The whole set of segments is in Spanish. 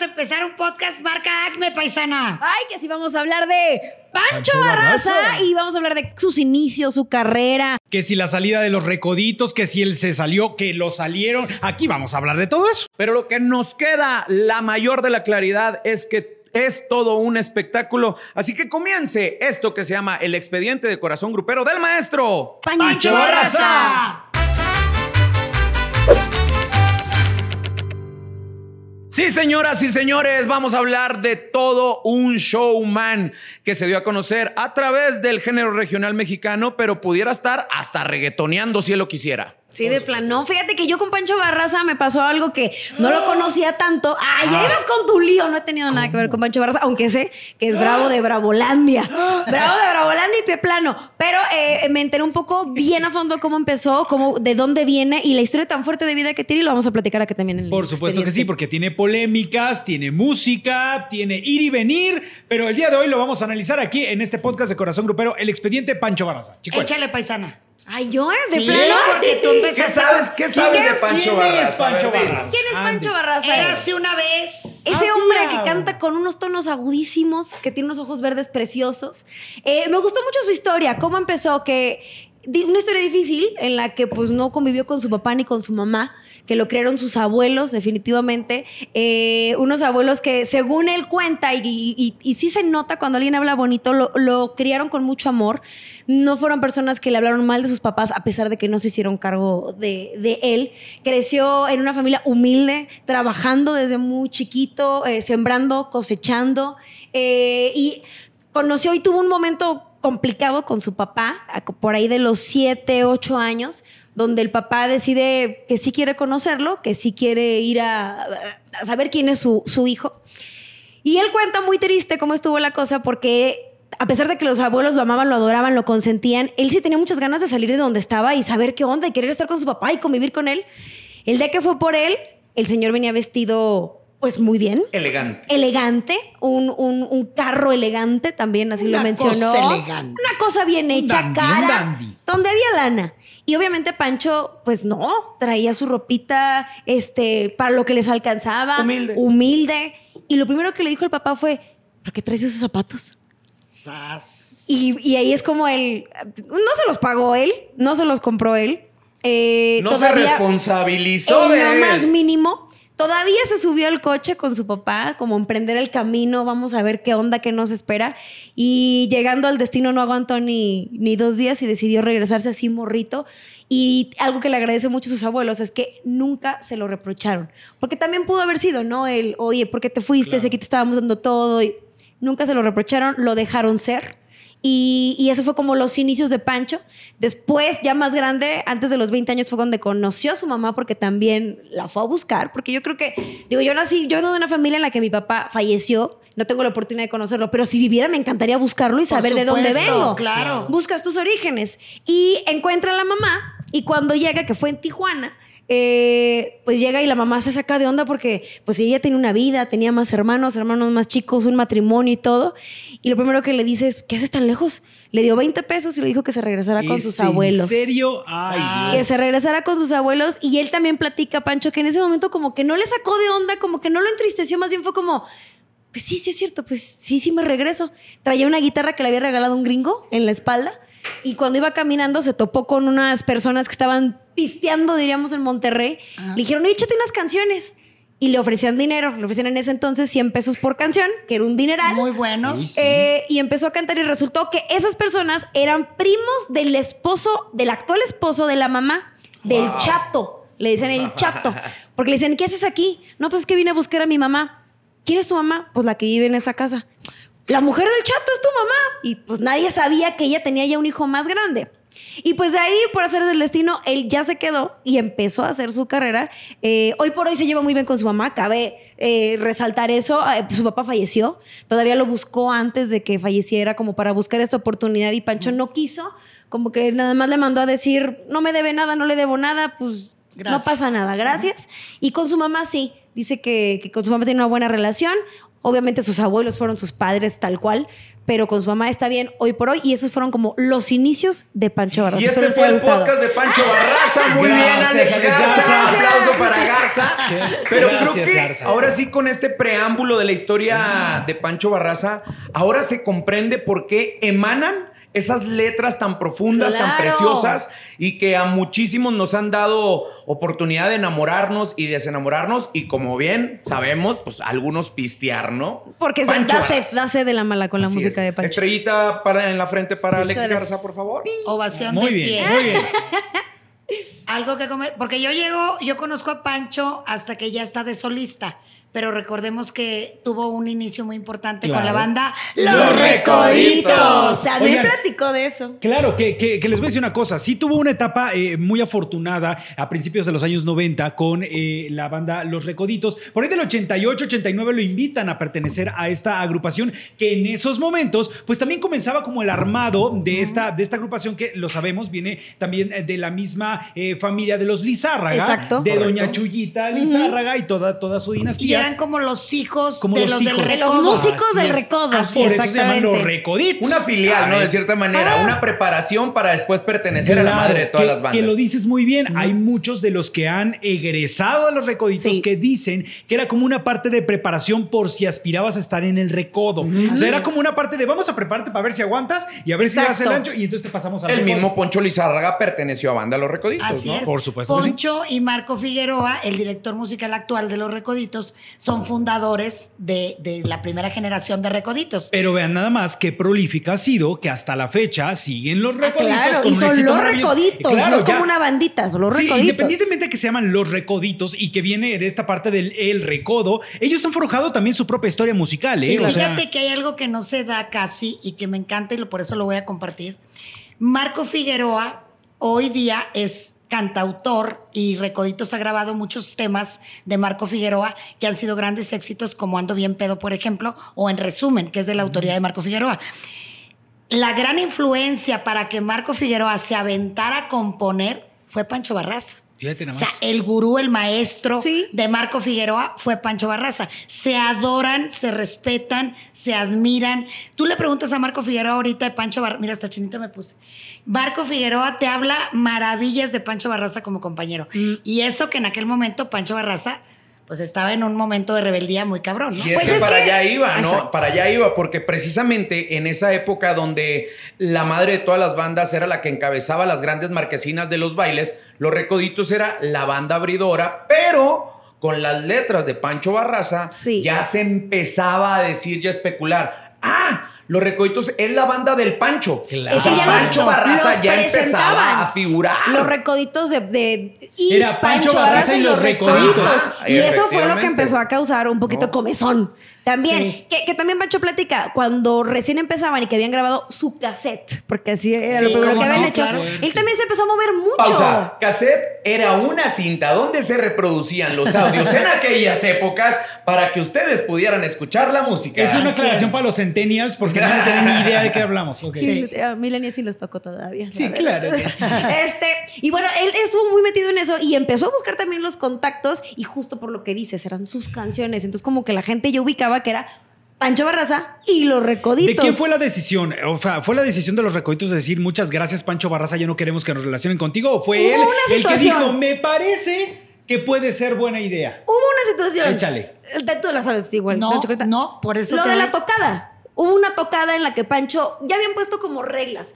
vamos a empezar un podcast marca Acme, paisana. Ay, que sí vamos a hablar de Pancho, Pancho Barraza, Barraza. y vamos a hablar de sus inicios, su carrera. Que si la salida de los recoditos, que si él se salió, que lo salieron. Aquí vamos a hablar de todo eso. Pero lo que nos queda, la mayor de la claridad, es que es todo un espectáculo. Así que comience esto que se llama el expediente de corazón grupero del maestro. Pancho Barraza. Sí, señoras y señores, vamos a hablar de todo un showman que se dio a conocer a través del género regional mexicano, pero pudiera estar hasta reggaetoneando si él lo quisiera. Sí, de plan. No, fíjate que yo con Pancho Barraza me pasó algo que no lo conocía tanto. Ay, ya ibas con tu lío. No he tenido nada que ver con Pancho Barraza, aunque sé que es bravo de Bravolandia. Bravo de Bravolandia y pie plano. Pero eh, me enteré un poco bien a fondo cómo empezó, cómo, de dónde viene y la historia tan fuerte de vida que tiene y lo vamos a platicar aquí también en el Por supuesto que sí, porque tiene polémicas, tiene música, tiene ir y venir. Pero el día de hoy lo vamos a analizar aquí en este podcast de Corazón Grupero, el expediente Pancho Barraza. Chico, Échale, paisana. Ay, yo, ¿eh? De Sí, plano. porque tú ¿Qué sabes? ¿Qué sabes de Pancho ¿Quién Barraza? es Pancho. Barraza? ¿Quién es Pancho. Barraza? Érase una vez. Ese Ah, hombre claro. que canta con unos tonos agudísimos, que tiene unos ojos verdes preciosos. Eh, me gustó mucho su historia, cómo empezó, que una historia difícil en la que pues no convivió con su papá ni con su mamá, que lo crearon sus abuelos definitivamente, Eh, unos abuelos que según él cuenta y, sí se nota cuando alguien habla bonito, lo, criaron con mucho amor, no fueron personas que le hablaron mal de sus papás a pesar de que no se hicieron cargo de, de él, creció en una familia humilde, trabajando desde muy chiquito, eh, sembrando, cosechando eh, y conoció y tuvo un momento complicado con su papá, por ahí de los 7, 8 años, donde el papá decide que sí quiere conocerlo, que sí quiere ir a, a saber quién es su, su hijo. Y él cuenta muy triste cómo estuvo la cosa porque a pesar de que los abuelos lo amaban, lo adoraban, lo consentían, él sí tenía muchas ganas de salir de donde estaba y saber qué onda y querer estar con su papá y convivir con él. El día que fue por él, el señor venía vestido pues muy bien Elegante. elegante, un, un- un carro elegante también, así lo mencionó. cosa elegante. Una cosa bien hecha, dandy, un cara, dandy. donde había lana. Y obviamente Pancho, pues no, traía su ropita este, para lo que les alcanzaba. Humilde. Humilde. Y lo primero que le dijo el papá fue, ¿por qué traes esos zapatos? Sas. Y, y ahí es como él, no se los pagó él, no se los compró él. Eh, No se responsabilizó en de lo él. más mínimo. Todavía se subió al coche con su papá, como emprender el camino, vamos a ver qué onda, qué nos espera. Y llegando al destino no aguantó ni, ni dos días y decidió regresarse así morrito. Y algo que le agradece mucho a sus abuelos es que nunca se lo reprocharon. Porque también pudo haber sido, ¿no? El, oye, ¿por qué te fuiste? Sé que te estábamos dando todo. Y nunca se lo reprocharon, lo dejaron ser. Y, y eso fue como los inicios de Pancho. Después, ya más grande, antes de los 20 años, fue donde conoció a su mamá porque también la fue a buscar. Porque yo creo que, digo, yo nací, yo vengo de una familia en la que mi papá falleció. No tengo la oportunidad de conocerlo, pero si viviera me encantaría buscarlo y saber de dónde vengo. claro. Buscas tus orígenes. Y encuentra a la mamá y cuando llega, que fue en Tijuana, eh, pues llega y la mamá se saca de onda porque pues ella tenía una vida, tenía más hermanos, hermanos más chicos, un matrimonio y todo. Y lo primero que le dice es, ¿qué haces tan lejos? Le dio 20 pesos y le dijo que se regresara con ¿Es sus en abuelos. serio? Ay. Que se regresara con sus abuelos y él también platica, Pancho, que en ese momento como que no le sacó de onda, como que no lo entristeció, más bien fue como, pues sí, sí es cierto, pues sí, sí me regreso. Traía una guitarra que le había regalado un gringo en la espalda y cuando iba caminando se topó con unas personas que estaban pisteando, diríamos, en Monterrey. Le dijeron, "Oye, échate unas canciones. Y le ofrecían dinero, le ofrecían en ese entonces 100 pesos por canción, que era un dineral. Muy buenos. Eh, y empezó a cantar y resultó que esas personas eran primos del esposo, del actual esposo de la mamá, del chato. Le dicen el chato. Porque le dicen, ¿qué haces aquí? No, pues es que vine a buscar a mi mamá. ¿Quién es tu mamá? Pues la que vive en esa casa. La mujer del chato es tu mamá. Y pues nadie sabía que ella tenía ya un hijo más grande. Y pues de ahí, por hacer del destino, él ya se quedó y empezó a hacer su carrera. Eh, hoy por hoy se lleva muy bien con su mamá, cabe eh, resaltar eso. Eh, su papá falleció, todavía lo buscó antes de que falleciera como para buscar esta oportunidad y Pancho no quiso, como que nada más le mandó a decir, no me debe nada, no le debo nada, pues Gracias. no pasa nada, gracias. Y con su mamá sí, dice que, que con su mamá tiene una buena relación. Obviamente sus abuelos fueron sus padres tal cual, pero con su mamá está bien hoy por hoy y esos fueron como los inicios de Pancho Barraza. Y este Espero fue el gustado. podcast de Pancho Barraza. Muy bien, Gracias, Alex Alex Garza. Garza. Un aplauso para Garza. Pero Gracias, creo que Garza. ahora sí, con este preámbulo de la historia de Pancho Barraza, ahora se comprende por qué emanan esas letras tan profundas, tan preciosas y que a muchísimos nos han dado oportunidad de enamorarnos y desenamorarnos y como bien sabemos, pues algunos pistear, ¿no? Porque se Pancho da sed, Barraza. da sed de la mala con la Así música es. de Pancho. Estrellita para, en la frente para Alex Muchas. Garza, por favor. Ovación Muy de bien, pie. muy bien. Algo que comer. Porque yo llego, yo conozco a Pancho hasta que ya está de solista. Pero recordemos que tuvo un inicio muy importante con la banda Los Los Recoditos. O Recoditos. sea, me Oigan. platicó de eso. Claro, que, que- que les voy a decir una cosa. Sí tuvo una etapa eh, muy afortunada a principios de los años 90 con eh, la banda Los Recoditos. Por ahí del 88, 89 lo invitan a pertenecer a esta agrupación que en esos momentos pues también comenzaba como el armado de esta, de esta agrupación que lo sabemos viene también eh, de la misma eh, familia de los Lizárraga. Exacto. De Correcto. Doña Chuyita Lizárraga y toda, toda su Y dinastía. Eran como los hijos Como de los los, hijos. del De De los recodo. músicos Así del recodo. Así Por eso se llaman Los. Recoditos. Una filial, ¿no? De ver. cierta manera, Ah. una preparación para después pertenecer a la madre de todas que- las bandas. Que lo dices muy bien. Hay muchos de los que han egresado a los recoditos Sí. que dicen que era como una parte de preparación por si aspirabas a estar en el recodo. O sea, era como una parte de vamos a prepararte para ver si aguantas y a ver si das el ancho y entonces te pasamos al El recodo. mismo Poncho Lizárraga perteneció a banda Los Recoditos, Así ¿no? es. Por supuesto sí. Poncho y Marco Figueroa, el director musical actual de Los Recoditos, son fundadores de, de la primera generación de Recoditos. Pero vean nada más qué prolífica ha sido que hasta la fecha siguen los Ah, recoditos. claro, con y son éxito los recoditos, Claro, no es ya. como una bandita, son los Sí, recoditos. independientemente de que se llaman los recoditos y que viene de esta parte del el recodo, ellos han forjado también su propia historia musical, ¿eh? Sí, O sea, fíjate que hay algo que no se da casi y que me encanta y lo- por eso lo voy a compartir. Marco Figueroa hoy día es cantautor y Recoditos ha grabado muchos temas de Marco Figueroa que han sido grandes éxitos como Ando bien pedo, por ejemplo, o En resumen, que es de la autoría de Marco Figueroa. La gran influencia para que Marco Figueroa se aventara a componer fue Pancho Barraza. Fíjate nada O sea, el gurú, el maestro Sí. de Marco Figueroa fue Pancho Barraza. Se adoran, se respetan, se admiran. Tú le preguntas a Marco Figueroa ahorita de Pancho Barraza. Mira, esta chinita me puse. Marco Figueroa te habla maravillas de Pancho Barraza como compañero. Mm. Y eso que en aquel momento Pancho Barraza pues estaba en un momento de rebeldía muy cabrón, ¿no? Y es Pues que es para que- allá iba, ¿no? Exacto. Para allá iba, porque precisamente en esa época donde la madre de todas las bandas era la que encabezaba las grandes marquesinas de los bailes, Los Recoditos era la banda abridora, pero con las letras de Pancho Barraza Sí. ya se empezaba a decir, ya a especular. ¡Ah! Los Recoditos es la banda del Pancho. Claro. Es que ya Pancho los- Barraza los ya empezaba a figurar. Los recoditos de. de- y Era Pancho Barraza y los Recoditos. Y eso fue lo que empezó a causar un poquito No. comezón. También, Sí. que, que también Pancho platica, cuando recién empezaban y que habían grabado su cassette, porque así era Sí, lo primero que habían no, hecho, claro. él también se empezó a mover mucho. Pausa. Cassette era una cinta donde se reproducían los audios en aquellas épocas para que ustedes pudieran escuchar la música. Es una aclaración para los centennials porque no tienen ni idea de qué hablamos. Ok. Sí, sí, a Milenia sí los tocó todavía. Sí, ¿sabes? claro que sí. Este, y bueno, él estuvo muy metido en eso y empezó a buscar también los contactos y justo por lo que dices, eran sus canciones. Entonces como que la gente ya ubicaba que era Pancho Barraza y los ¿De recoditos. quién fue la decisión? O sea, ¿fue la decisión de los recoditos de decir muchas gracias, Pancho Barraza, ya no queremos que nos relacionen contigo? ¿O fue Hubo él una el que dijo, me parece que puede ser buena idea? Hubo una situación. Échale. Tú la sabes igual. No, no, por eso Lo te de doy- la tocada. Hubo una tocada en la que Pancho ya habían puesto como reglas.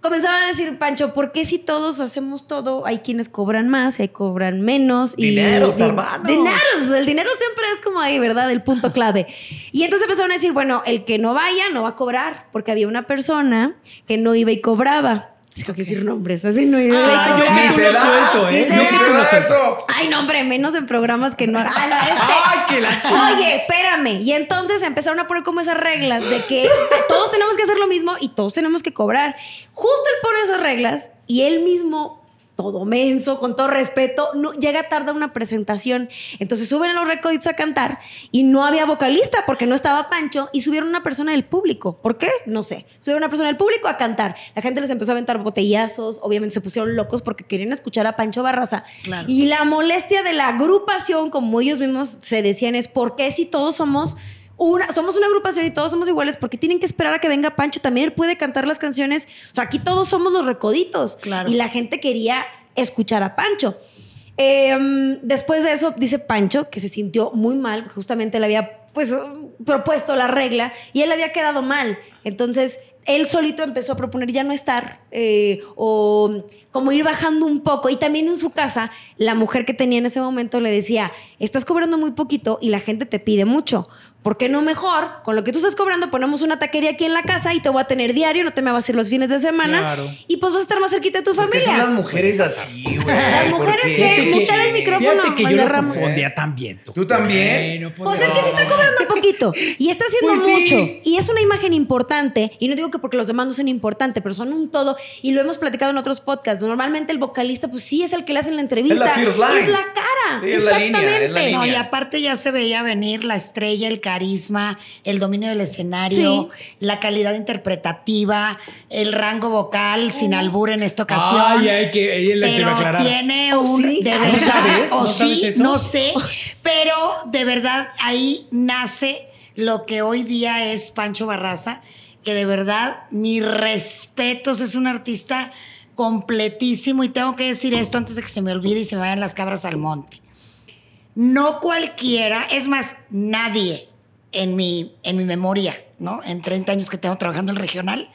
Comenzaba a decir Pancho, ¿por qué si todos hacemos todo, hay quienes cobran más y hay cobran menos? Y Dineros, di- hermanos. Dineros. El dinero siempre es como ahí, ¿verdad? El punto clave. Y entonces empezaron a decir, bueno, el que no vaya no va a cobrar, porque había una persona que no iba y cobraba. Tengo que decir nombres, así no iba y Ah, yo ni se da, suelto, ¿eh? Yo título da suelto. eso. Ay, no, hombre, menos en programas que no. Ah, no, este. ¡Ay, que la ch- Oye, espérame. Y entonces empezaron a poner como esas reglas de que todos tenemos que hacer lo mismo y todos tenemos que cobrar. Justo él pone esas reglas y él mismo, todo menso, con todo respeto, no, llega tarde a una presentación. Entonces suben a los recoditos a cantar y no había vocalista porque no estaba Pancho y subieron una persona del público. ¿Por qué? No sé. Subieron una persona del público a cantar. La gente les empezó a aventar botellazos. Obviamente se pusieron locos porque querían escuchar a Pancho Barraza. Claro. Y la molestia de la agrupación, como ellos mismos se decían, es ¿por qué si todos somos una, somos una agrupación y todos somos iguales porque tienen que esperar a que venga Pancho. También él puede cantar las canciones. O sea, aquí todos somos los recoditos. Claro. Y la gente quería escuchar a Pancho. Eh, después de eso, dice Pancho que se sintió muy mal, porque justamente le había pues, propuesto la regla y él había quedado mal. Entonces, él solito empezó a proponer ya no estar eh, o como ir bajando un poco. Y también en su casa, la mujer que tenía en ese momento le decía, estás cobrando muy poquito y la gente te pide mucho. ¿Por qué no mejor? Con lo que tú estás cobrando, ponemos una taquería aquí en la casa y te voy a tener diario, no te me vas a ir los fines de semana. Claro. Y pues vas a estar más cerquita de tu ¿Por qué familia. son las mujeres así, güey? Las ¿Por mujeres que mutean el micrófono. Fíjate que yo Valderrama. confundía también. ¿Tú también? Bueno, Pues es que sí está cobrando poquito y está haciendo Pues sí. mucho y es una imagen importante y no digo que porque los demás no sean importantes, pero son un todo y lo hemos platicado en otros podcasts. Normalmente el vocalista pues sí es el que le hacen la entrevista. Es la first line. Es la cara. Sí, es la línea, Exactamente. es la línea. No, y aparte ya se veía venir la estrella, el carisma, el dominio del escenario, la calidad interpretativa, el rango vocal sin albur en esta ocasión. Ay, ay, que ella es la que pero va a aclarar. tiene ¿Oh, un sí? de ¿No verdad, sabes? o ¿No sabes sí, no sé, pero de verdad ahí nace lo que hoy día es Pancho Barraza, que de verdad mis respetos es un artista completísimo y tengo que decir esto antes de que se me olvide y se me vayan las cabras al monte. No cualquiera, es más, nadie en mi, en mi memoria, ¿no? En 30 años que tengo trabajando en el regional,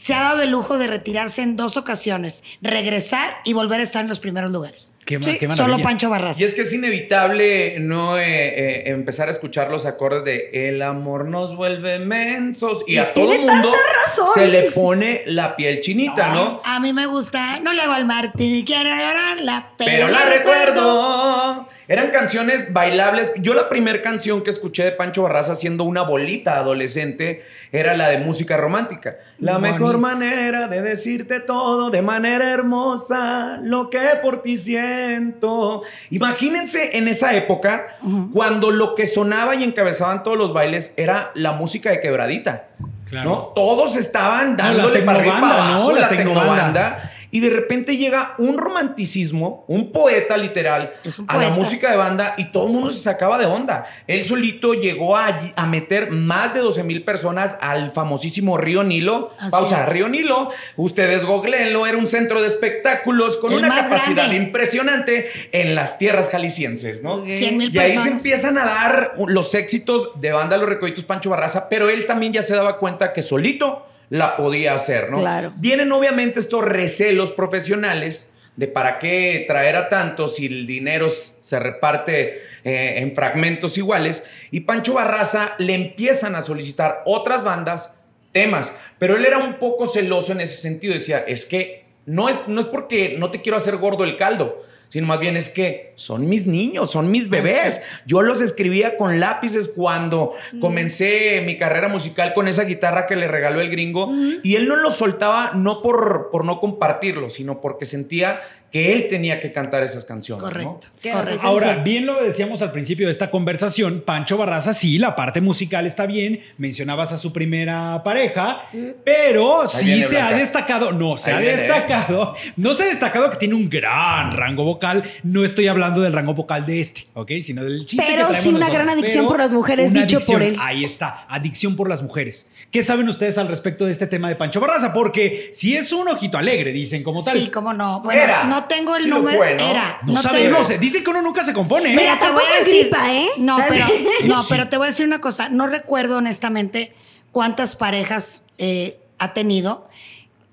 se ha dado el lujo de retirarse en dos ocasiones, regresar y volver a estar en los primeros lugares. Qué, Sí. qué. Solo Pancho Barraza. Y es que es inevitable no eh, eh, empezar a escuchar los acordes de El amor nos vuelve mensos y a todo mundo tanta razón. se le pone la piel chinita, ¿no? A mí me gusta, no le hago al Martín y quiero llorarla, pero, Pero la recuerdo. Eran canciones bailables. Yo la primera canción que escuché de Pancho Barraza siendo una bolita adolescente era la de música romántica. La mejor manera de decirte todo de manera hermosa, lo que por ti siento. Imagínense en esa época cuando lo que sonaba y encabezaban todos los bailes era la música de quebradita. Claro. ¿no? Todos estaban la dándole para arriba para abajo ¿no? La la tecnobanda. tecnobanda. Y de repente llega un romanticismo, un poeta literal, a la música de banda y todo el mundo se sacaba de onda. Él solito llegó a, a meter más de 12 mil personas al famosísimo Río Nilo. Así Pausa, es. Río Nilo. Ustedes googleenlo, era un centro de espectáculos con El una capacidad grande. impresionante en las tierras jaliscienses, ¿no? Ok. 100 mil Y ahí se empiezan a dar los éxitos de banda Los Recoditos Pancho Barraza, pero él también ya se daba cuenta que solito la podía hacer, ¿no? Claro. Vienen obviamente estos recelos profesionales de para qué traer a tantos si el dinero se reparte eh, en fragmentos iguales. Y Pancho Barraza le empiezan a solicitar otras bandas temas, pero él era un poco celoso en ese sentido. Decía, es que no es, no es porque no te quiero hacer gordo el caldo, sino más bien es que son mis niños, son mis bebés. Yo los escribía con lápices cuando comencé mi carrera musical con esa guitarra que le regaló el gringo y él no lo soltaba no por, por no compartirlo, sino porque sentía que él tenía que cantar esas canciones. Correcto. Correcto. Ahora, bien lo decíamos al principio de esta conversación, Pancho Barraza, sí, la parte musical está bien, mencionabas a su primera pareja, pero sí se ha destacado, no, se Ahí ha viene, ¿eh? destacado, no se ha destacado que tiene un gran rango vocal, no estoy hablando del rango vocal de este, ¿ok? Sino del chiste Pero que sí una nosotros. gran adicción Pero por las mujeres, dicho por él. Ahí está, adicción por las mujeres. ¿Qué saben ustedes al respecto de este tema de Pancho Barraza? Porque si es un ojito alegre, dicen como tal. Sí, cómo no. Bueno, Era. no tengo el Sí número. fue, ¿no? Era. No, no sabemos, tengo- dicen que uno nunca se compone. ¿eh? Mira, te voy a decir. gripa, ¿eh? No, pero, no, Sí. pero te voy a decir una cosa. No recuerdo honestamente cuántas parejas eh, ha tenido.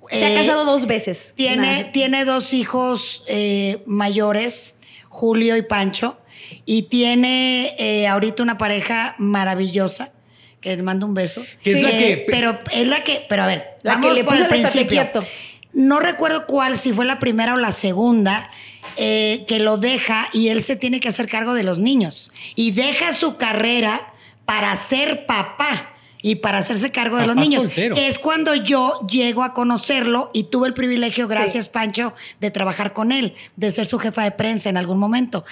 Se ha Eh, casado dos veces. Tiene, tiene dos hijos eh, mayores, Julio y Pancho, y tiene eh, ahorita una pareja maravillosa, que le mando un beso. Que es la que- Pero es la que, pero a ver, La que le por puso el principio. No recuerdo cuál, si fue la primera o la segunda, eh, que lo deja y él se tiene que hacer cargo de los niños. Y deja su carrera para ser papá. Y para hacerse cargo de los niños. soltero. Que es cuando yo llego a conocerlo y tuve el privilegio, gracias Pancho, de trabajar con él, de ser su jefa de prensa en algún momento.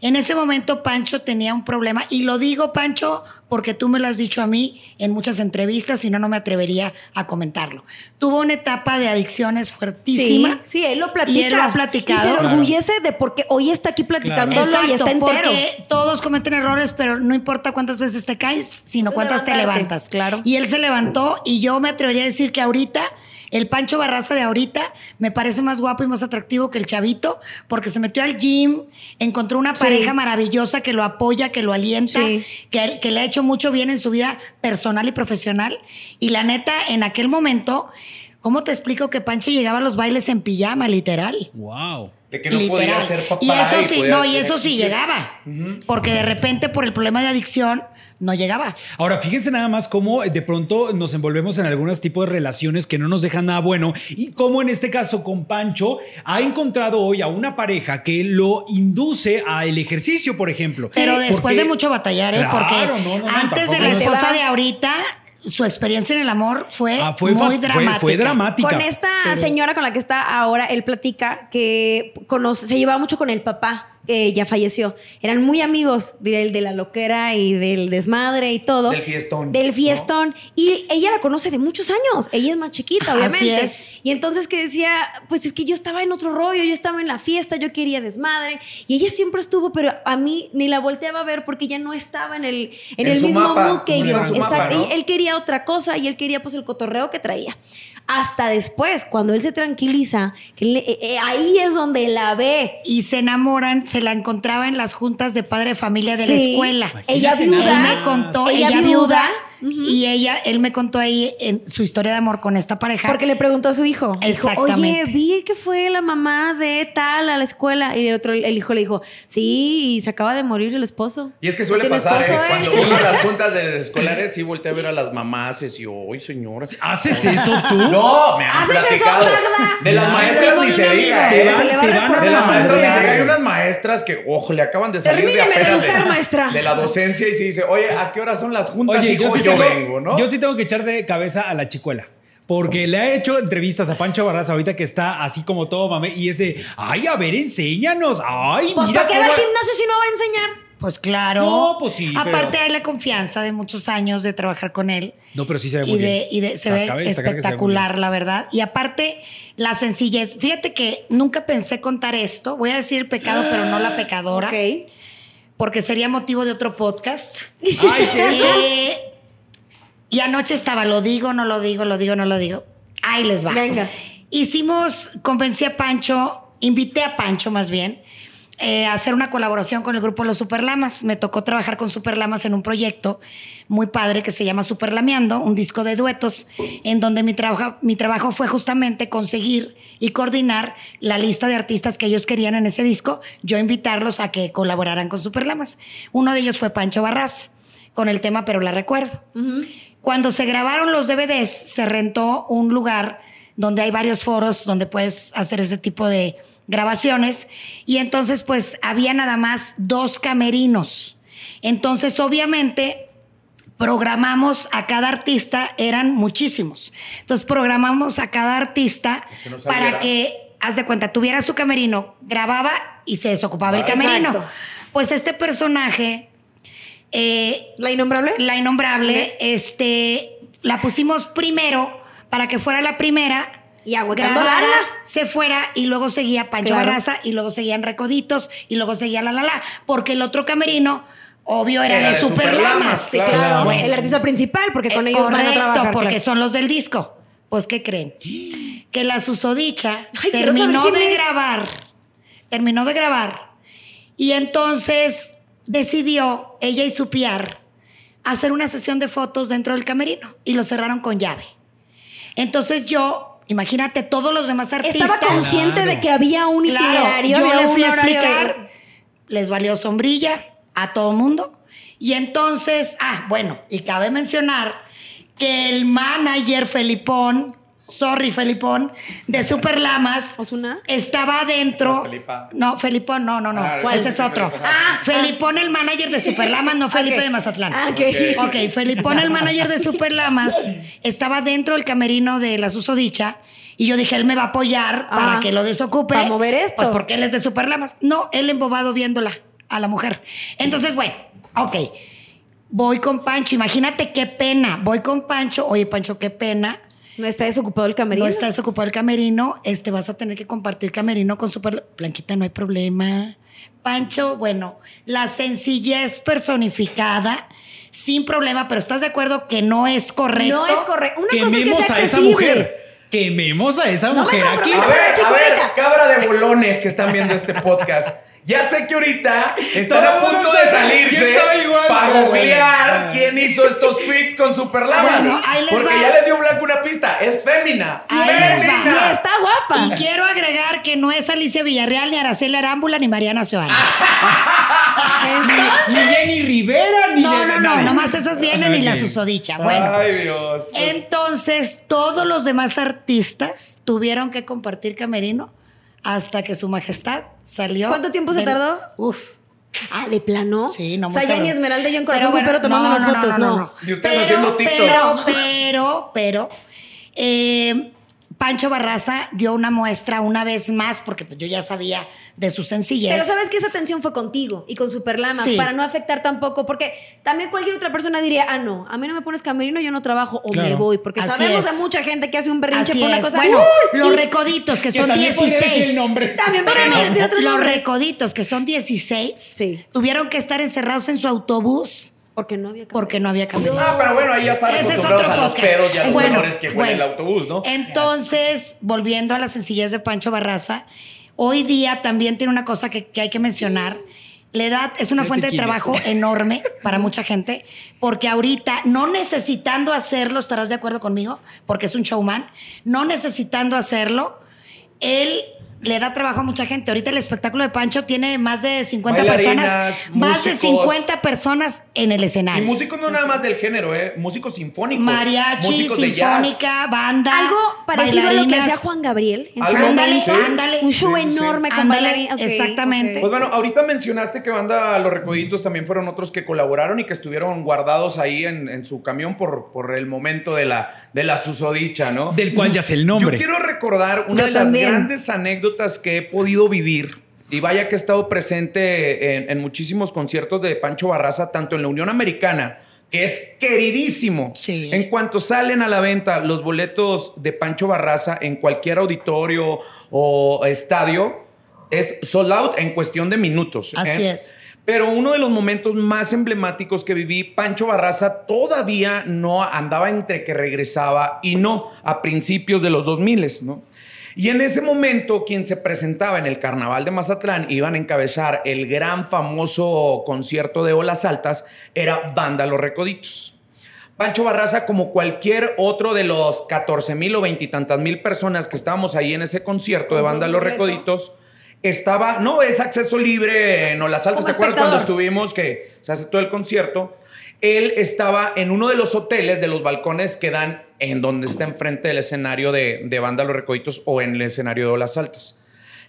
En ese momento Pancho tenía un problema y lo digo Pancho porque tú me lo has dicho a mí en muchas entrevistas y no, no me atrevería a comentarlo. Tuvo una etapa de adicciones fuertísima. Sí, sí, él lo platica. Y él lo ha platicado. Y se Claro. enorgullece de porque hoy está aquí platicándolo y Exacto, está entero. porque todos cometen errores, pero no importa cuántas veces te caes, sino cuántas te levantas. Claro. Y él se levantó y yo me atrevería a decir que ahorita, el Pancho Barraza de ahorita, me parece más guapo y más atractivo que el chavito, porque se metió al gym, encontró una Sí. pareja maravillosa que lo apoya, que lo alienta, Sí. que, que le ha hecho mucho bien en su vida personal y profesional. Y la neta, en aquel momento, ¿cómo te explico que Pancho llegaba a los bailes en pijama, literal? Wow. De que no podía Literal. ser papá. Y eso sí, podía no, y eso sí llegaba. Porque de repente, por el problema de adicción, no llegaba. Ahora, fíjense nada más cómo de pronto nos envolvemos en algunos tipos de relaciones que no nos dejan nada bueno y cómo en este caso con Pancho ha encontrado hoy a una pareja que lo induce al ejercicio, por ejemplo. Pero después Porque- de mucho batallar, ¿eh? Claro, Porque no, no, no, antes de la esposa de ahorita, su experiencia en el amor fue, Ah, fue, muy fue- dramática. fue dramática. Con esta pero- señora con la que está ahora, él platica que conoce, se llevaba mucho con el papá, que ya falleció. Eran muy amigos del de la loquera y del desmadre y todo. Del fiestón, Del ¿no? fiestón. Y ella la conoce de muchos años. Ella es más chiquita, Así obviamente. es. Y entonces que decía, pues es que yo estaba en otro rollo, yo estaba en la fiesta, yo quería desmadre. Y ella siempre estuvo, pero a mí ni la volteaba a ver porque ya no estaba en el, en En el mismo mapa, mood que yo. mapa, Exacto. ¿no? Y él quería otra cosa y él quería pues el cotorreo que traía. Hasta después, cuando él se tranquiliza, que le- eh, eh, ahí es donde la ve. Y se enamoran, se la encontraba en las juntas de padre de familia de la escuela. Ella viuda. Él me contó, Ella ella, viuda. viuda, y ella, él me contó ahí en su historia de amor con esta pareja. Porque le preguntó a su hijo. Dijo, Oye, Exactamente. vi que fue la mamá de tal a la escuela. Y el otro, el hijo le dijo, sí, y se acaba de morir el esposo. Y es que suele ¿Tiene pasar, ¿eh? esposo, Cuando él? uno a las juntas de escolares sí voltea a ver a las mamás y dice, ¡ay, señora! ¿Haces eso tú? No, me han ¿Haces eso. Magda? De las Ya, maestras ni se diga, ¿eh? van- Se le va a te van reportar De las maestras ni. Hay unas maestras que, ojo, le acaban de salir de Termíneme de apenas educar, maestra. de la docencia y se dice, oye, ¿a qué hora son las juntas? Oye, hijo? yo sí, yo vengo, ¿no? yo sí tengo que echar de cabeza a la chicuela. Porque le ha hecho entrevistas a Pancho Barraza ahorita que está así como todo mame y es de, ay, a ver, enséñanos. Ay, Pues mira ¿para qué va al gimnasio si no va a enseñar? Pues claro. No, pues sí, Aparte pero- hay la confianza de muchos años de trabajar con él. No, pero sí se ve muy y de, bien. y de- se ve se espectacular, la verdad. Y aparte, la sencillez. Fíjate que nunca pensé contar esto. Voy a decir el pecado, pero no la pecadora. Ok. Porque sería motivo de otro podcast. Ay, Jesús. Eh, y anoche estaba, lo digo, no lo digo, lo digo, no lo digo. Ahí les va. Venga. Hicimos, convencí a Pancho, invité a Pancho más bien, eh, a hacer una colaboración con el grupo Los Superlamas. Me tocó trabajar con Superlamas en un proyecto muy padre que se llama Superlameando, un disco de duetos, en donde mi, trabajo mi trabajo fue justamente conseguir y coordinar la lista de artistas que ellos querían en ese disco, yo invitarlos a que colaboraran con Superlamas. Uno de ellos fue Pancho Barraza, con el tema Pero la recuerdo. Cuando se grabaron los DVDs, se rentó un lugar donde hay varios foros donde puedes hacer ese tipo de grabaciones. Y entonces, pues, había nada más dos camerinos. Entonces, obviamente, programamos a cada artista, eran muchísimos. Entonces, programamos a cada artista Que no saliera. para que, haz de cuenta, tuviera su camerino, grababa y se desocupaba el camerino. exacto. Pues este personaje eh, ¿La innombrable? la innombrable, este, la pusimos primero para que fuera la primera. Y grabara, lana. se fuera y luego seguía Pancho Claro. Barraza y luego seguían Recoditos y luego seguía La La La, porque el otro camerino, obvio, era, Era de de Superlamas. Superlamas, Sí, claro. claro. Bueno. El artista principal, porque con Eh, ellos van a correcto, trabajar. porque claro. son los del disco. Pues, ¿qué creen? Que la susodicha Ay, terminó de es. grabar. Terminó de grabar. Y entonces decidió ella y su PR hacer una sesión de fotos dentro del camerino y lo cerraron con llave. Entonces yo, imagínate, todos los demás artistas. Estaba consciente Claro. de que había un Claro, itinerario. yo había le fui a de- explicar, les valió sombrilla a todo mundo. Y entonces, ah, bueno, y cabe mencionar que el manager Felipón sorry, Felipón, de Super Lamas. ¿Osuna? Estaba adentro. No, Felipa. No, Felipón, no, no, no. Ah, ¿Cuál? Ese es otro. Ah, Felipón, el manager de Super Lamas, no Felipe de Mazatlán. Ah, ok. Ok, Felipón, el manager de Super Lamas, estaba dentro del camerino de la susodicha. Y yo dije, él me va a apoyar para Ah, que lo desocupe. para mover esto. Pues porque él es de Super Lamas. No, él embobado viéndola a la mujer. Entonces, bueno, ok. Voy con Pancho. Imagínate qué pena. Voy con Pancho. Oye, Pancho, qué pena. No está desocupado el camerino. No está desocupado el camerino. Este, vas a tener que compartir camerino con Super... Blanquita, no hay problema. Pancho, bueno, la sencillez personificada, sin problema, pero ¿estás de acuerdo que no es correcto? No es correcto. Una cosa es que Quememos sea a esa mujer. Quememos a esa No me mujer aquí. A ver, a chicuelita. ver, cabra de bolones que están viendo este podcast. Ya sé que ahorita están a punto de salirse para googlear quién hizo estos fits con. Bueno, ahí les porque va. ya le dio Blanco una pista. Es fémina. Ahí les va. ¡Fémina! Y está guapa. Y quiero agregar que no es Alicia Villarreal, ni Araceli Arámbula, ni Mariana Seoane. Ni Jenny Rivera, ni No, no, no, nomás esas vienen y la Ok. susodicha. Bueno. Ay, Dios. Pues, Entonces, todos los demás artistas tuvieron que compartir camerino hasta que su majestad salió. ¿Cuánto tiempo se del- tardó? Uf. Ah, ¿de plano? Sí, no O sea, ya ni Esmeralda y yo en Pero corazón bueno, pero tomando no, las no, fotos, no. Y ustedes haciendo TikToks. Pero, pero, pero, eh, Pancho Barraza dio una muestra una vez más, porque pues, yo ya sabía de su sencillez. Pero sabes que esa tensión fue contigo y con Superlama Sí. para no afectar tampoco, porque también cualquier otra persona diría, ah, no, a mí no me pones camerino, yo no trabajo o Claro. me voy, porque Así sabemos es. de mucha gente que hace un berrinche Así por una es. cosa. Bueno, ¡Uy! los recoditos, que Que son también podría decir 16. el nombre. También podríamos decir otro Los nombre. recoditos, que son 16, Sí. tuvieron que estar encerrados en su autobús Porque no había camerino. porque no había camerino. Ah, pero bueno, ahí ya están Ese es otro a los pedos y a los Bueno, olores que bueno. el autobús, ¿no? Entonces, volviendo a la sencillez de Pancho Barraza, hoy día también tiene una cosa que, que hay que mencionar. La edad es una fuente de trabajo enorme para mucha gente, porque ahorita, no necesitando hacerlo, estarás de acuerdo conmigo, porque es un showman, no necesitando hacerlo, él le da trabajo a mucha gente. Ahorita el espectáculo de Pancho tiene más de 50 Bailarinas, personas, más de músicos. 50 personas en el Y escenario. músicos no nada más del género, ¿eh? Músicos sinfónicos. Mariachi, músicos de jazz. sinfónica, banda. Algo parecido a lo que bailarinas. hacía Juan Gabriel. Ándale, sí. ándale. Un show Sí, sí, sí. enorme con Ándale, bailarín. Ok, exactamente. Pues bueno, ahorita mencionaste que banda Los Recoditos también fueron otros que colaboraron y que estuvieron guardados ahí en, en su camión por, por el momento de la, de la susodicha, ¿no? Del cual ya sé el Yo nombre. quiero recordar una Yo de las también. grandes anécdotas que he podido vivir. Y vaya que he estado presente en, en muchísimos conciertos de Pancho Barraza, tanto en la Unión Americana, que es queridísimo. Sí. En cuanto salen a la venta los boletos de Pancho Barraza en cualquier auditorio o estadio, es sold out en cuestión de minutos. Así ¿eh? es. Pero uno de los momentos más emblemáticos que viví, Pancho Barraza todavía no andaba entre que regresaba y no, a principios de los 2000, ¿no? Y en ese momento, quien se presentaba en el Carnaval de Mazatlán, iban a encabezar el gran famoso concierto de Olas Altas, era Banda Los Recoditos. Pancho Barraza, como cualquier otro de los 14 mil o veintitantas mil personas que estábamos ahí en ese concierto de Banda Los. Recoditos, estaba, no, es acceso libre en Olas Altas. ¿Te acuerdas cuando estuvimos que se hace todo el concierto? Él estaba en uno de los hoteles de los balcones que dan en donde está enfrente del escenario de, de Banda Los Recoditos o en el escenario de Olas Altas.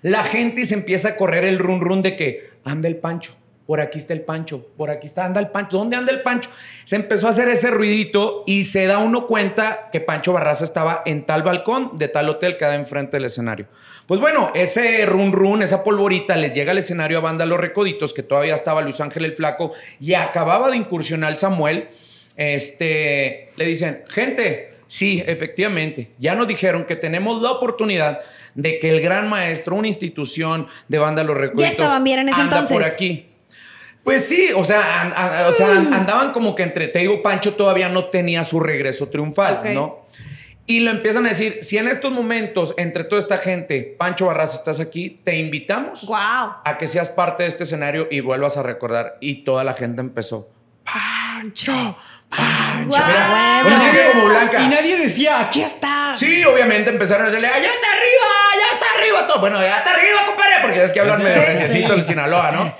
La gente se empieza a correr el run run de que anda el Pancho, por aquí está el Pancho, por aquí está, anda el Pancho, ¿dónde anda el Pancho? Se empezó a hacer ese ruidito y se da uno cuenta que Pancho Barraza estaba en tal balcón de tal hotel que da enfrente del escenario. Pues bueno, ese run run, esa polvorita les llega al escenario a Banda Los Recoditos, que todavía estaba Luis Ángel el Flaco y acababa de incursionar Samuel. Este, le dicen, gente, sí, efectivamente, ya nos dijeron que tenemos la oportunidad de que el gran maestro, una institución de Banda Los Recoditos, estaban bien en ese anda entonces. por aquí. Pues sí, o sea, an- an- o sea, an- Mm. andaban como que entre, te digo, Pancho todavía no tenía su regreso triunfal. ¿no? Y lo empiezan a decir, si en estos momentos, entre toda esta gente, Pancho Barras, estás aquí, te invitamos Wow. a que seas parte de este escenario y vuelvas a recordar. Y toda la gente empezó, Pancho, Pancho. Mira, una serie como Blanca. Y nadie decía, aquí está. Sí, obviamente empezaron a decirle, ¡allá está arriba! ¡Ya está arriba! Todo. Bueno, ya está arriba, compadre, porque es que hablan medio sí. el Sinaloa, ¿no?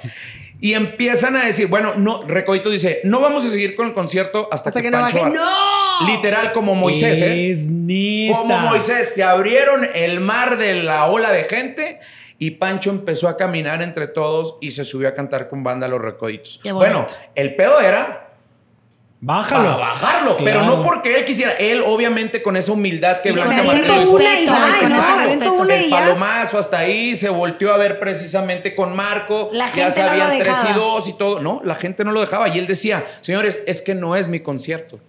Y empiezan a decir, bueno, no, Recodito dice, no vamos a seguir con el concierto hasta, Hasta que, que no Pancho baje. Bar- ¡No! Literal, como Moisés, ¿eh? Es neta. Como Moisés, se abrieron el mar de la ola de gente y Pancho empezó a caminar entre todos y se subió a cantar con banda Los Recoditos. Qué. Bueno, el pedo era Bájalo. para bajarlo, pero Claro. no porque él quisiera. Él, obviamente, con esa humildad que Blanca Martínez- ya, no, el y ya. palomazo hasta ahí se volteó a ver precisamente con Marco. La ya gente no sabían lo 3 y dejaba. 2 y todo. No, la gente no lo dejaba. Y él decía, señores, es que no es mi concierto.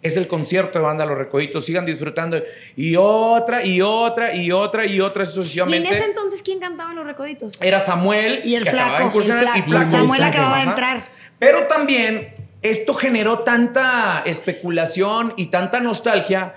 Es el concierto de banda Los Recoditos. Sigan disfrutando. Y otra, y otra, y otra, y otra Y en sucesivamente. ese entonces, ¿quién cantaba en los recoditos? Era Samuel Y el que flaco, el y flaco. Flaco. Samuel Flaco. acababa de entrar. Pero también esto generó tanta especulación y tanta nostalgia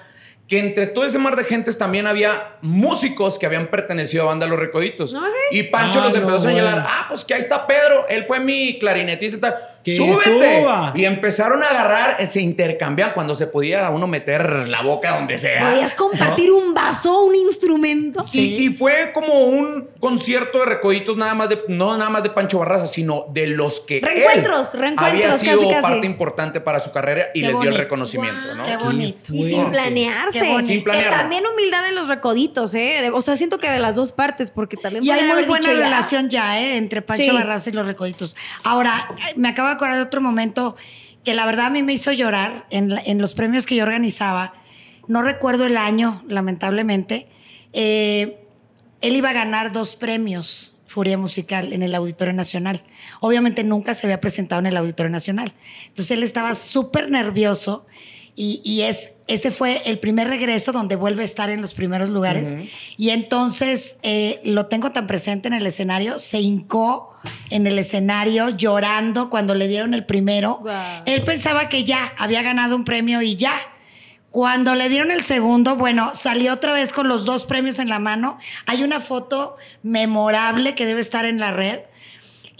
que entre todo ese mar de gentes también había músicos que habían pertenecido a banda Los Recoditos. Y Pancho Ah, los empezó no, a señalar, bueno. ah, pues que ahí está Pedro, él fue mi clarinetista y tal. Que ¡Súbete! suba. Y empezaron a agarrar, eh, se intercambiaban cuando se podía uno meter la boca donde sea. ¿Podías compartir un vaso, un instrumento? Y, y fue como un concierto de recoditos nada más de no nada más de Pancho Barraza, sino de los que él Reencuentros, reencuentros, había sido casi, casi. parte importante para su carrera y Qué les dio el reconocimiento. ¿no? Qué bonito. Y sin planearse. Sin también humildad en los recoditos, ¿eh? O sea, siento que de las dos partes, porque también Y hay muy buena relación ya, ¿eh? Entre Pancho Sí. Barraza y los recoditos. Ahora, eh, me de acordar de otro momento que la verdad a mí me hizo llorar en, en los premios que yo organizaba. No recuerdo el año, lamentablemente. Eh, él iba a ganar dos premios Furia Musical en el Auditorio Nacional. Obviamente nunca se había presentado en el Auditorio Nacional. Entonces él estaba súper nervioso y, y es, ese fue el primer regreso donde vuelve a estar en los primeros lugares. Y entonces eh, lo tengo tan presente en el escenario, se hincó en el escenario llorando cuando le dieron el primero. Él pensaba que ya había ganado un premio y ya. Cuando le dieron el segundo, bueno, salió otra vez con los dos premios en la mano. Hay una foto memorable que debe estar en la red,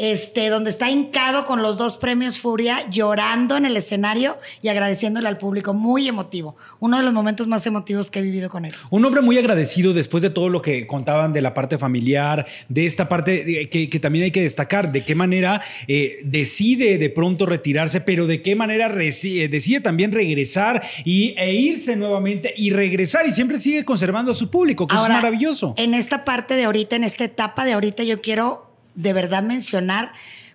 este, donde está hincado con los dos premios Furia, llorando en el escenario y agradeciéndole al público. Muy emotivo. Uno de los momentos más emotivos que he vivido con él. Un hombre muy agradecido después de todo lo que contaban de la parte familiar, de esta parte de- que, que también hay que destacar, de qué manera eh, decide de pronto retirarse, pero de qué manera eh, decide también regresar y, e irse nuevamente y regresar y siempre sigue conservando a su público, que Ahora, es maravilloso. En esta parte de ahorita, en esta etapa de ahorita, yo quiero de verdad mencionar,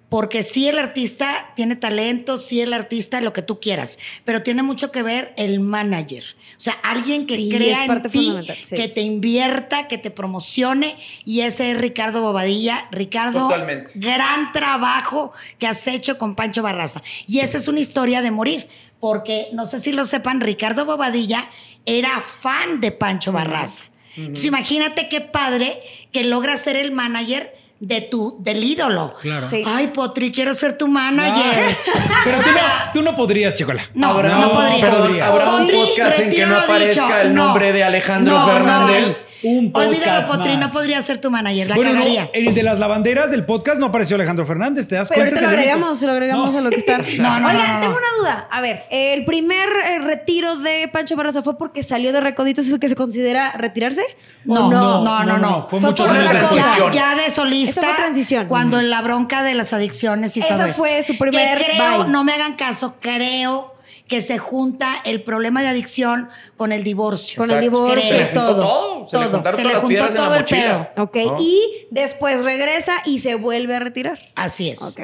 porque sí el artista tiene talento, sí el artista lo que tú quieras, pero tiene mucho que ver el manager. O sea, alguien que Sí, crea es parte en ti, fundamental, sí. que te invierta, que te promocione, y ese es Ricardo Bobadilla. Ricardo, Totalmente. gran trabajo que has hecho con Pancho Barraza. Y esa es una historia de morir, porque no sé si lo sepan, Ricardo Bobadilla era fan de Pancho Barraza. Entonces, imagínate qué padre que logra ser el manager de tu, del ídolo. Claro. Sí. Ay, Potri, quiero ser tu manager. Pero tú no, tú no podrías, Chicola. No, Habrá- no podría. podrías. Habrá un Potri, podcast en que no aparezca dicho. el No. nombre de Alejandro No, no Fernández. Un podcast Olvídalo, Potri, más. no podría ser tu manager, la Bueno, no, cagaría. en el de las lavanderas del podcast no apareció Alejandro Fernández, ¿te das Pero cuenta? ahorita lo agregamos, lo agregamos No. a lo que está. No, no, Oigan, no, no, tengo una duda. A ver, el primer eh, retiro de Pancho Barraza fue porque salió de Recoditos, ¿es el que se considera retirarse? ¿O No, no, no, no, no, no. no, fue Fue después. cosa. Transición. Ya de solista. Esa fue transición. Cuando en la bronca de las adicciones y Esa todo eso. fue su primer Que creo, bye. no me hagan caso, creo que se junta el problema de adicción con el divorcio. Con el divorcio Se le todo. todo, se le Se juntó todo el pedo. Ok, ¿No? y después regresa y se vuelve a retirar. Así es. Ok.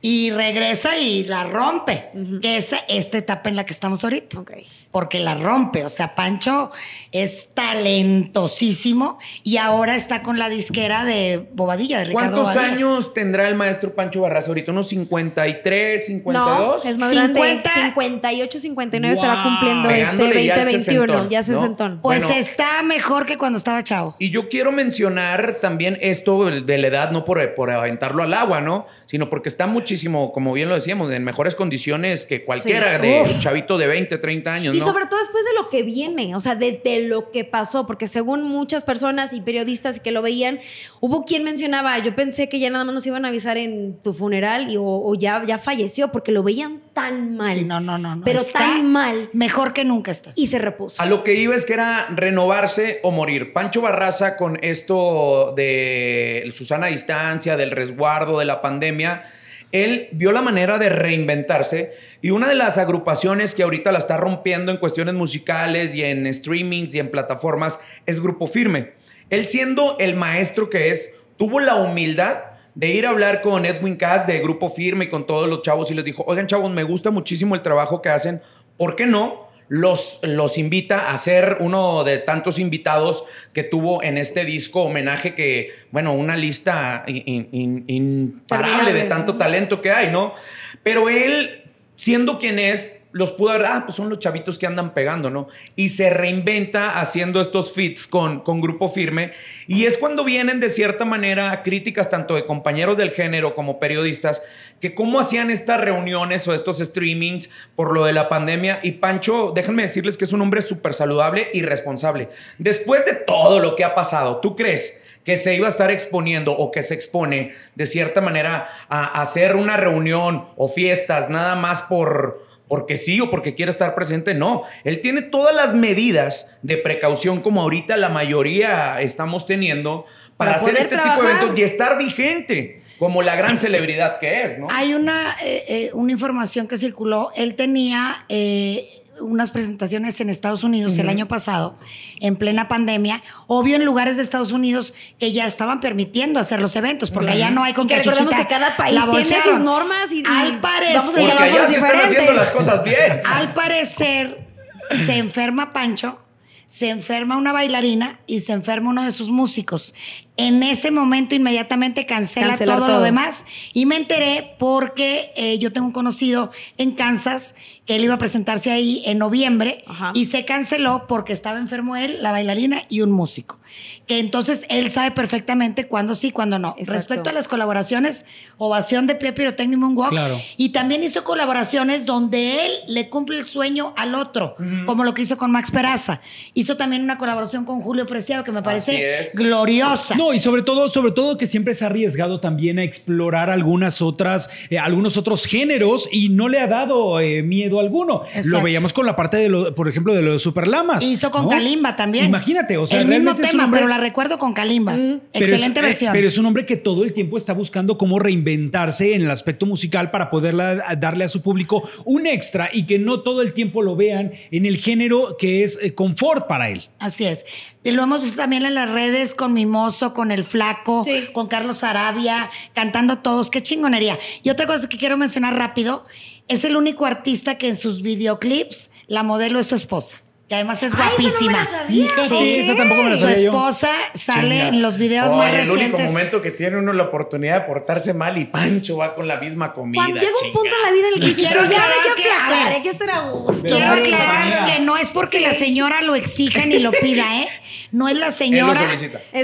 Y regresa y la rompe. Que es esta etapa en la que estamos ahorita. Ok. Porque la rompe. O sea, Pancho es talentosísimo y ahora está con la disquera de Bobadilla, de Ricardo ¿Cuántos Bobadilla. años tendrá el maestro Pancho Barraza ahorita? ¿Unos 53, 52? No, es más 50. grande. 58, 59 estará Wow. cumpliendo este Pegándole ya al 2021. sesentón, ya ¿no? sesentón. Pues Bueno. está mejor que cuando estaba chavo. Y yo quiero mencionar también esto de la edad, no por, por aventarlo al agua, ¿no? Sino porque está muchísimo, como bien lo decíamos, en mejores condiciones que cualquiera Sí. de Uf. un chavito de 20, 30 años, Y ¿no? sobre todo después de lo que viene, o sea, de, de lo que pasó, porque según muchas personas y periodistas que lo veían, hubo quien mencionaba, yo pensé que ya nada más nos iban a avisar en tu funeral y, o, o ya, ya falleció, porque lo veían tan mal. Sí, no, no, no, no. Pero Está tan mal. Mejor que nunca está. Y se repuso. A lo que iba es que era renovarse o morir. Pancho Barraza con esto de Susana a distancia, del resguardo, de la pandemia, él vio la manera de reinventarse y una de las agrupaciones que ahorita la está rompiendo en cuestiones musicales y en streamings y en plataformas es Grupo Firme. Él siendo el maestro que es, tuvo la humildad de ir a hablar con Edwin Cass de Grupo Firme y con todos los chavos y les dijo, oigan chavos, me gusta muchísimo el trabajo que hacen, ¿por qué no? Los, los invita a ser uno de tantos invitados que tuvo en este disco homenaje que, bueno, una lista in- in- imparable de tanto talento que hay, ¿no? Pero él, siendo quien es, los pudo ver, ah, pues son los chavitos que andan pegando, ¿no? Y se reinventa haciendo estos fits con, con Grupo Firme. Y es cuando vienen de cierta manera críticas tanto de compañeros del género como periodistas, que cómo hacían estas reuniones o estos streamings por lo de la pandemia. Y Pancho, déjenme decirles que es un hombre súper saludable y responsable. Después de todo lo que ha pasado, ¿tú crees? que se iba a estar exponiendo o que se expone de cierta manera a hacer una reunión o fiestas nada más por porque sí o porque quiere estar presente, no. Él tiene todas las medidas de precaución como ahorita la mayoría estamos teniendo para, Para hacer este tipo de eventos y estar vigente como la gran celebridad que es, ¿no? Hay una, eh, eh, una información que circuló. Él tenía eh, unas presentaciones en Estados Unidos el año pasado, en plena pandemia. Obvio, en lugares de Estados Unidos que ya estaban permitiendo hacer los eventos, porque allá no hay con Y que recordemos que cada país La tiene sus normas y- y Al parecer, vamos a Porque allá se están haciendo las cosas bien. al parecer, se enferma Pancho, se enferma una bailarina y se enferma uno de sus músicos. En ese momento inmediatamente cancela Cancelar todo, todo. lo demás y me enteré porque eh, yo tengo un conocido en Kansas que él iba a presentarse ahí en noviembre Ajá. y se canceló porque estaba enfermo él, la bailarina y un músico. Que entonces él sabe perfectamente cuándo sí, cuándo no. Exacto. Respecto a las colaboraciones, ovación de pie, pirotecnia y moonwalk. Claro. Y también hizo colaboraciones donde él le cumple el sueño al otro, como lo que hizo con Max Peraza. Hizo también una colaboración con Julio Preciado que me parece gloriosa. No, y sobre todo, sobre todo que siempre se ha arriesgado también a explorar algunas otras, eh, algunos otros géneros y no le ha dado eh, miedo alguno. Exacto. Lo veíamos con la parte de lo, por ejemplo, de los superlamas. Hizo con ¿no? Kalimba también. Imagínate, o sea, el mismo tema, hombre- pero la recuerdo con Kalimba. Pero Excelente es, eh, versión. Pero es un hombre que todo el tiempo está buscando cómo reinventarse en el aspecto musical para poder la- darle a su público un extra y que no todo el tiempo lo vean en el género que es eh, confort para él. Así es. Y lo hemos visto también en las redes con Mimoso, con El Flaco, Sí. con Carlos Arabia, cantando todos. Qué chingonería. Y otra cosa que quiero mencionar rápido, es el único artista que en sus videoclips la modelo es su esposa. Que además es Ay, esa no me guapísima. sabía. Fíjate, esa tampoco me la Su sabía yo. esposa sale Chinga. en los videos Oh, más el único recientes. momento que tiene uno la oportunidad de portarse mal y Pancho va con la misma comida. Cuando llega un punto en la vida en el que quiero "Pero ya que que, a aplacar, ver, hay que estar a gusto. Quiero aclarar que no es porque la señora lo exija ni lo pida, ¿eh? No es la señora.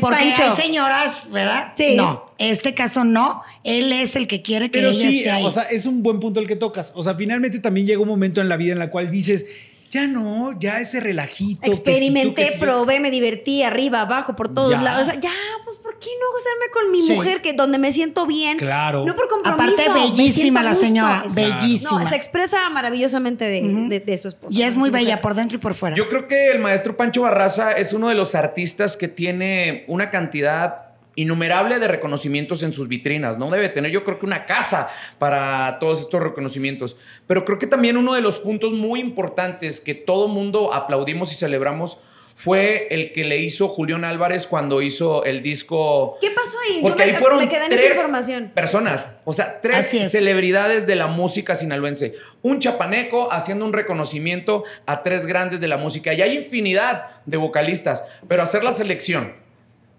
porque Pancho. hay señoras, ¿verdad? Sí. No, este caso no. Él es el que quiere que Pero ella sí, esté ahí. o sea, es un buen punto el que tocas. O sea, finalmente también llega un momento en la vida en la cual dices, ya no, ya ese relajito. que si tú, Experimenté, que si yo". probé, me divertí, arriba, abajo, por todos Ya. lados. O sea, ya, pues, ¿por qué no gustarme con mi Sí. mujer que donde me siento bien? Claro. No por compromiso. Aparte, bellísima la señora, Exacto. bellísima. No, se expresa maravillosamente de, de- de su esposa. y es muy bella por dentro y por fuera. Yo creo que el maestro Pancho Barraza es uno de los artistas que tiene una cantidad innumerable de reconocimientos en sus vitrinas, ¿no? Debe tener yo creo que una casa para todos estos reconocimientos. Pero creo que también uno de los puntos muy importantes que todo mundo aplaudimos y celebramos fue el que le hizo Julián Álvarez cuando hizo el disco... ¿Qué pasó ahí? Yo Porque me, ahí fueron me quedé en esa tres información. personas, o sea, tres celebridades de la música sinaloense. Un chapaneco haciendo un reconocimiento a tres grandes de la música. Y hay infinidad de vocalistas, pero hacer la selección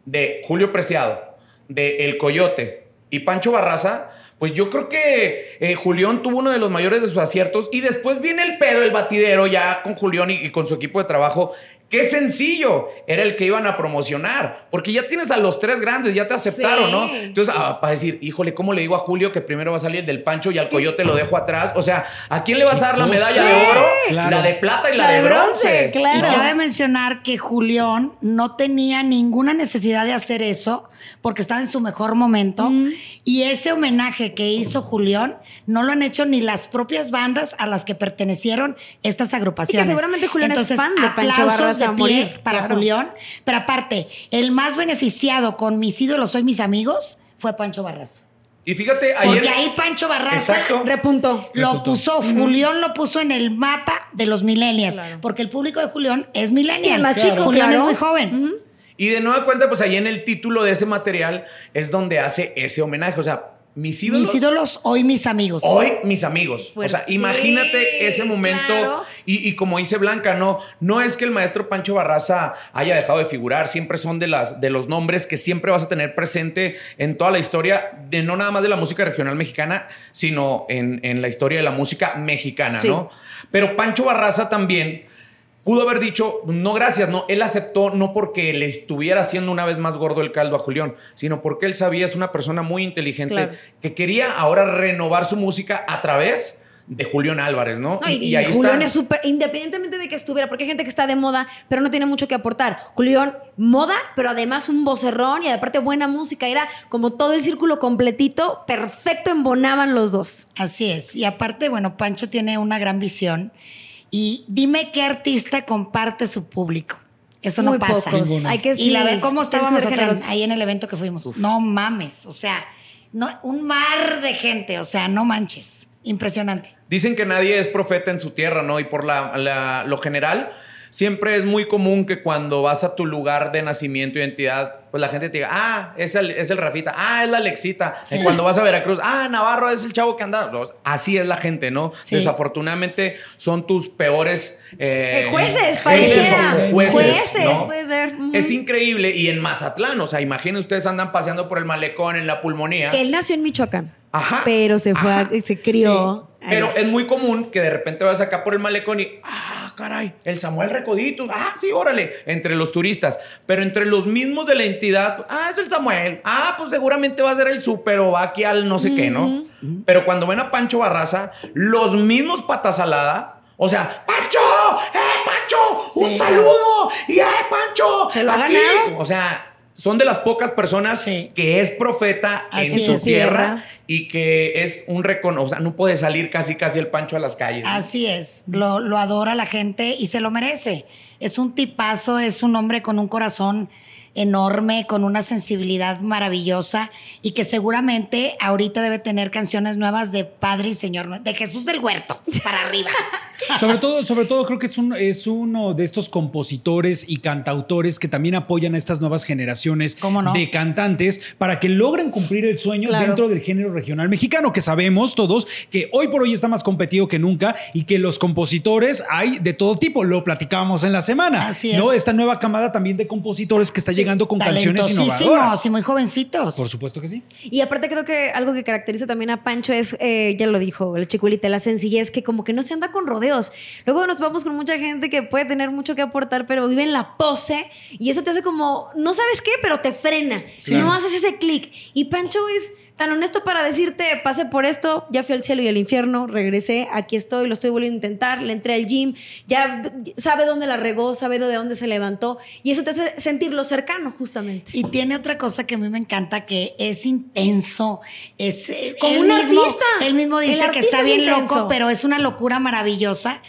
de Julio Preciado, de El Coyote y Pancho Barraza, pues yo creo que eh, Julián tuvo uno de los mayores de sus aciertos y después viene el pedo, el batidero ya con Julián y, y con su equipo de trabajo. Qué sencillo era el que iban a promocionar, porque ya tienes a los tres grandes, ya te aceptaron, Sí. ¿no? Entonces, ah, para decir, híjole, ¿cómo le digo a Julio que primero va a salir el del Pancho y al Coyote lo dejo atrás? O sea, ¿a quién le vas a dar la medalla de oro? Claro. La de plata y la, La de de bronce. bronce, claro. Y cabe mencionar que Julián no tenía ninguna necesidad de hacer eso porque estaba en su mejor momento. Y ese homenaje que hizo Julián no lo han hecho ni las propias bandas a las que pertenecieron estas agrupaciones. seguramente Julián es Entonces, fan de Pancho aplausos De a pie morir, para claro. Julián. Pero aparte, el más beneficiado con mis ídolos soy mis amigos fue Pancho Barraza. Y fíjate, Porque ayer. ahí Pancho Barraza Exacto. Repuntó. lo puso, Julián lo puso en el mapa de los millennials. Claro. Porque el público de Julián es millennial. Sí, el más chico, Julián claro. es muy joven. Y de nueva cuenta, pues ahí en el título de ese material es donde hace ese homenaje. O sea, mis ídolos. Mis ídolos, hoy mis amigos. Hoy mis amigos. Fuerte. O sea, imagínate Sí, ese momento. claro. Y, y como dice Blanca, no, no es que el maestro Pancho Barraza haya dejado de figurar. Siempre son de, las, de los nombres que siempre vas a tener presente en toda la historia, de no nada más de la música regional mexicana, sino en, en la historia de la música mexicana, Sí. ¿no? Pero Pancho Barraza también pudo haber dicho, no gracias, no, él aceptó no porque le estuviera haciendo una vez más gordo el caldo a Julián, sino porque él sabía, es una persona muy inteligente Claro. que quería ahora renovar su música a través de Julián Álvarez, ¿no? No, y, y Julián está. es súper, independientemente de que estuviera, porque hay gente que está de moda, pero no tiene mucho que aportar. Julián, moda, pero además un vocerrón y aparte buena música. Era como todo el círculo completito, perfecto, embonaban los dos. Así es. Y aparte, bueno, Pancho tiene una gran visión. Y dime qué artista comparte su público. Eso Muy no pasa. Hay que Y la ver cómo estábamos ahí en el evento que fuimos. No mames. O sea, no, un mar de gente. O sea, no manches. Impresionante. Dicen que nadie es profeta en su tierra, ¿no? Y por la, la- lo general, siempre es muy común que cuando vas a tu lugar de nacimiento, identidad, pues la gente te diga, ah, es el, es el Rafita, ah, es la Alexita. Y cuando vas a Veracruz, ah, Navarro es el chavo que anda. Así es la gente, ¿no? Sí. Desafortunadamente son tus peores Eh, eh, jueces, pareciera. jueces, Jueces, ¿no? puede ser. Es increíble. Y en Mazatlán, o sea, imaginen ustedes andan paseando por el malecón en la pulmonía. Él nació en Michoacán, Ajá. pero se fue, a- se crió. Pero es muy común que de repente vas acá por el malecón y, ah, caray, el Samuel Recodito, ah, sí, órale, entre los turistas. Pero entre los mismos de la entidad, ah, es el Samuel, ah, pues seguramente va a ser el súper o va aquí al no sé qué, ¿no? Pero cuando ven a Pancho Barraza, los mismos patasalada, o sea, ¡Pancho! ¡Eh, Pancho! ¡Un saludo! ¡Y eh, Pancho! Se lo ha aquí". ganado. O sea, son de las pocas personas Sí. que es profeta en su tierra Tierra. y que es un recono, o sea, no puede salir casi casi el Pancho a las calles. Así es. Lo, lo adora la gente y se lo merece. Es un tipazo, es un hombre con un corazón enorme, con una sensibilidad maravillosa y que seguramente ahorita debe tener canciones nuevas de Padre y Señor, de Jesús del Huerto, para arriba. Sobre todo, sobre todo creo que es, un, es uno de estos compositores y cantautores que también apoyan a estas nuevas generaciones ¿Cómo no? de cantantes para que logren cumplir el sueño Claro. dentro del género regional mexicano, que sabemos todos que hoy por hoy está más competido que nunca y que los compositores hay de todo tipo, lo platicábamos en la semana. Así ¿no? es. Esta nueva camada también de compositores que está llegando con canciones innovadoras. y muy jovencitos. Por supuesto que sí. Y aparte creo que algo que caracteriza también a Pancho es, eh, ya lo dijo el chicuelita, la sencillez, que como que no se anda con rodeos. Luego nos vamos con mucha gente que puede tener mucho que aportar, pero vive en la pose y eso te hace como, no sabes qué, pero te frena. No haces ese clic. Y Pancho es tan honesto para decirte, pasé por esto, ya fui al cielo y al infierno, regresé, aquí estoy, lo estoy volviendo a intentar, le entré al gym, ya sabe dónde la regó, sabe de dónde se levantó y eso te hace sentirlo cercano justamente. Y tiene otra cosa que a mí me encanta, que es intenso. Es, Como él un mismo, artista. Él mismo dice que está es bien intenso. loco, pero es una locura maravillosa.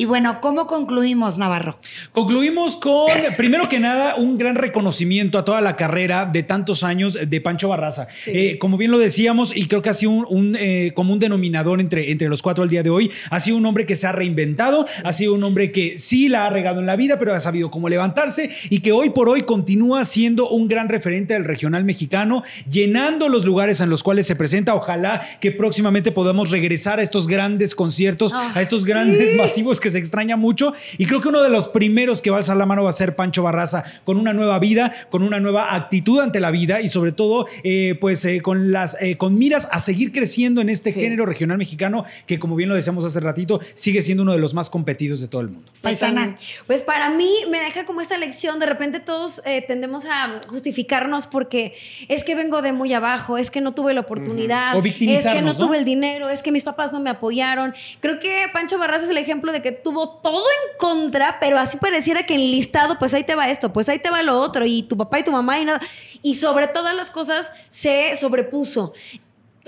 Y bueno, ¿cómo concluimos, Navarro? Concluimos con, primero que nada, un gran reconocimiento a toda la carrera de tantos años de Pancho Barraza. Eh, como bien lo decíamos, y creo que ha sido un, un, eh, como un denominador entre, entre los cuatro al día de hoy, ha sido un hombre que se ha reinventado, ha sido un hombre que sí la ha regado en la vida, pero ha sabido cómo levantarse y que hoy por hoy continúa siendo un gran referente del regional mexicano, llenando los lugares en los cuales se presenta. Ojalá que próximamente podamos regresar a estos grandes conciertos, a estos grandes masivos que se extraña mucho. Y creo que uno de los primeros que va a alzar la mano va a ser Pancho Barraza, con una nueva vida, con una nueva actitud ante la vida y sobre todo, eh, pues eh, con las eh, con miras a seguir creciendo en este género regional mexicano que, como bien lo decíamos hace ratito, sigue siendo uno de los más competidos de todo el mundo. Paisana. Pues para mí me deja como esta lección, de repente todos eh, tendemos a justificarnos porque es que vengo de muy abajo, es que no tuve la oportunidad, O es que no ¿no? tuve el dinero, es que mis papás no me apoyaron. Creo que Pancho Barraza es el ejemplo de que tuvo todo en contra, pero así pareciera que enlistado, pues ahí te va esto, pues ahí te va lo otro, y tu papá y tu mamá y nada. Y sobre todas las cosas se sobrepuso.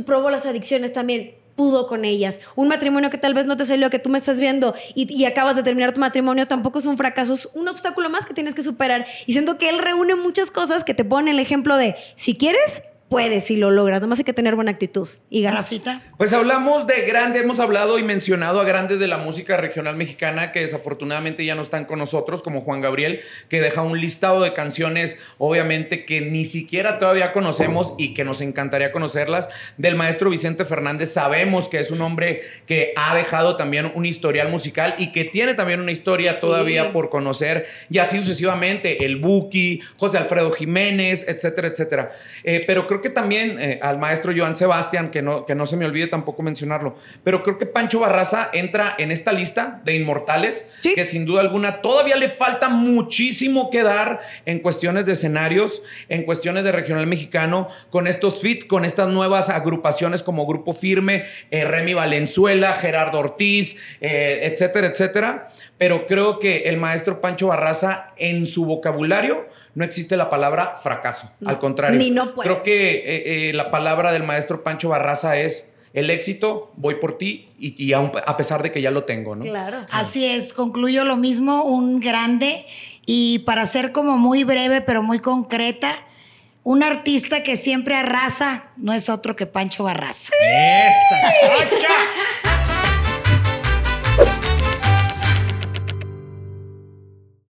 Probó las adicciones también pudo con ellas. Un matrimonio que tal vez no te salió, que tú me estás viendo y, y acabas de terminar tu matrimonio, tampoco es un fracaso, es un obstáculo más que tienes que superar. Y siento que él reúne muchas cosas que te ponen el ejemplo de, si quieres, puedes y lo logras. Nomás hay que tener buena actitud y ganas. Rafita. Pues hablamos de grandes, hemos hablado y mencionado a grandes de la música regional mexicana que desafortunadamente ya no están con nosotros, como Juan Gabriel, que deja un listado de canciones, obviamente que ni siquiera todavía conocemos y que nos encantaría conocerlas. Del maestro Vicente Fernández, sabemos que es un hombre que ha dejado también un historial musical y que tiene también una historia todavía por conocer, y así sucesivamente, el Buki, José Alfredo Jiménez, etcétera, etcétera. Eh, pero creo que también eh, al maestro Joan Sebastián, que no, que no se me olvide tampoco mencionarlo, pero creo que Pancho Barraza entra en esta lista de inmortales, Sí. que sin duda alguna todavía le falta muchísimo que dar en cuestiones de escenarios, en cuestiones de regional mexicano, con estos fits, con estas nuevas agrupaciones como Grupo Firme, eh, Remy Valenzuela, Gerardo Ortiz, eh, etcétera, etcétera. Pero creo que el maestro Pancho Barraza, en su vocabulario, no existe la palabra fracaso. No, Al contrario. ni no puede. Creo que eh, eh, la palabra del maestro Pancho Barraza es el éxito, voy por ti, y, y aun- a pesar de que ya lo tengo, ¿no? Claro. Así es, concluyo lo mismo, un grande y para ser como muy breve pero muy concreta, un artista que siempre arrasa no es otro que Pancho Barraza. ¡Esa!